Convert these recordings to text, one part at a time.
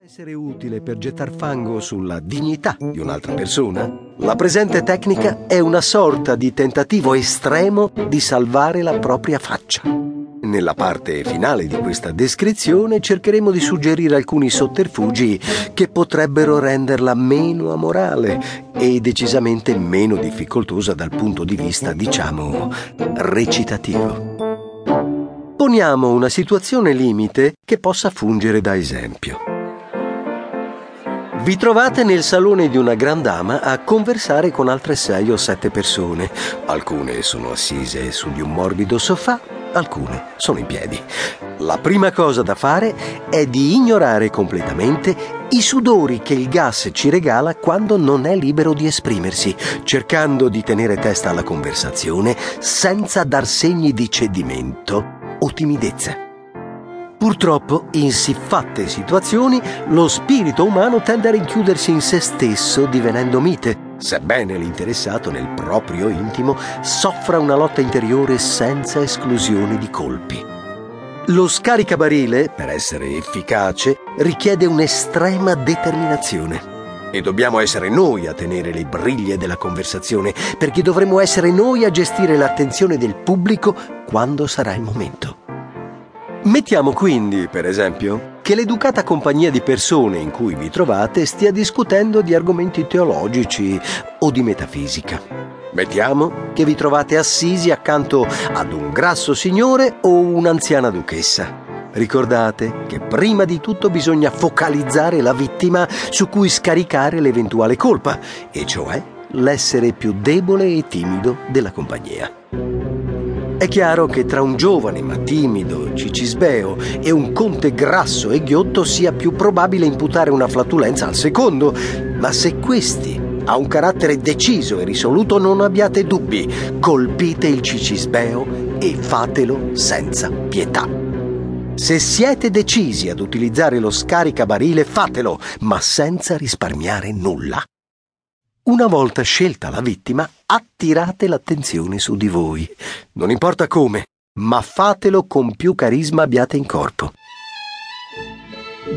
Essere utile per gettar fango sulla dignità di un'altra persona? La presente tecnica è una sorta di tentativo estremo di salvare la propria faccia. Nella parte finale di questa descrizione cercheremo di suggerire alcuni sotterfugi che potrebbero renderla meno amorale e decisamente meno difficoltosa dal punto di vista, diciamo, recitativo. Poniamo una situazione limite che possa fungere da esempio. Vi trovate nel salone di una grandama a conversare con altre sei o sette persone. Alcune sono assise su di un morbido sofà, alcune sono in piedi. La prima cosa da fare è di ignorare completamente i sudori che il gas ci regala quando non è libero di esprimersi, cercando di tenere testa alla conversazione senza dar segni di cedimento o timidezza. Purtroppo, in siffatte situazioni, lo spirito umano tende a rinchiudersi in se stesso, divenendo mite, sebbene l'interessato nel proprio intimo soffra una lotta interiore senza esclusione di colpi. Lo scaricabarile, per essere efficace, richiede un'estrema determinazione. E dobbiamo essere noi a tenere le briglie della conversazione, perché dovremo essere noi a gestire l'attenzione del pubblico quando sarà il momento. Mettiamo quindi, per esempio, che l'educata compagnia di persone in cui vi trovate stia discutendo di argomenti teologici o di metafisica. Mettiamo che vi trovate assisi accanto ad un grasso signore o un'anziana duchessa. Ricordate che prima di tutto bisogna focalizzare la vittima su cui scaricare l'eventuale colpa, e cioè l'essere più debole e timido della compagnia. È chiaro che tra un giovane ma timido cicisbeo e un conte grasso e ghiotto sia più probabile imputare una flatulenza al secondo, ma se questi ha un carattere deciso e risoluto non abbiate dubbi, colpite il cicisbeo e fatelo senza pietà. Se siete decisi ad utilizzare lo scaricabarile, fatelo, ma senza risparmiare nulla. Una volta scelta la vittima, attirate l'attenzione su di voi. Non importa come, ma fatelo con più carisma abbiate in corpo.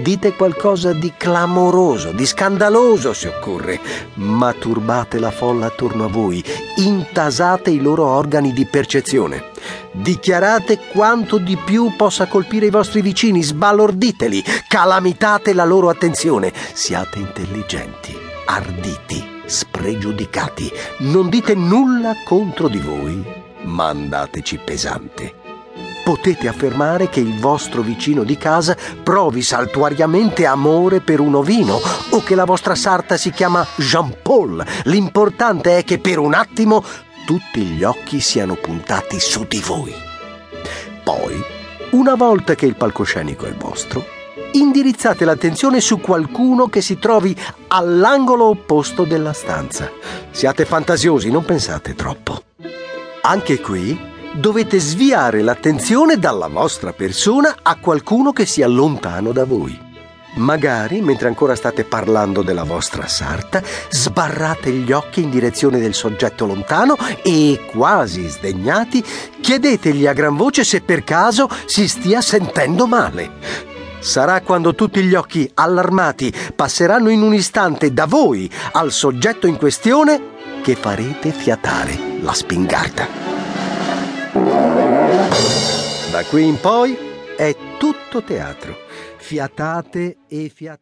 Dite qualcosa di clamoroso, di scandaloso se occorre, ma turbate la folla attorno a voi, intasate i loro organi di percezione. Dichiarate quanto di più possa colpire i vostri vicini, sbalorditeli, calamitate la loro attenzione. Siate intelligenti, arditi spregiudicati. Non dite nulla contro di voi, ma andateci pesante. Potete affermare che il vostro vicino di casa provi saltuariamente amore per un ovino o che la vostra sarta si chiama Jean Paul. L'importante è che per un attimo tutti gli occhi siano puntati su di voi. Poi, una volta che il palcoscenico è vostro, indirizzate l'attenzione su qualcuno che si trovi all'angolo opposto della stanza. Siate fantasiosi, non pensate troppo. Anche qui dovete sviare l'attenzione dalla vostra persona a qualcuno che sia lontano da voi. Magari, mentre ancora state parlando della vostra sarta, sbarrate gli occhi in direzione del soggetto lontano e, quasi sdegnati, chiedetegli a gran voce se per caso si stia sentendo male. Sarà quando tutti gli occhi allarmati passeranno in un istante da voi al soggetto in questione che farete fiatare la spingarda. Da qui in poi è tutto teatro. Fiatate e fiatate.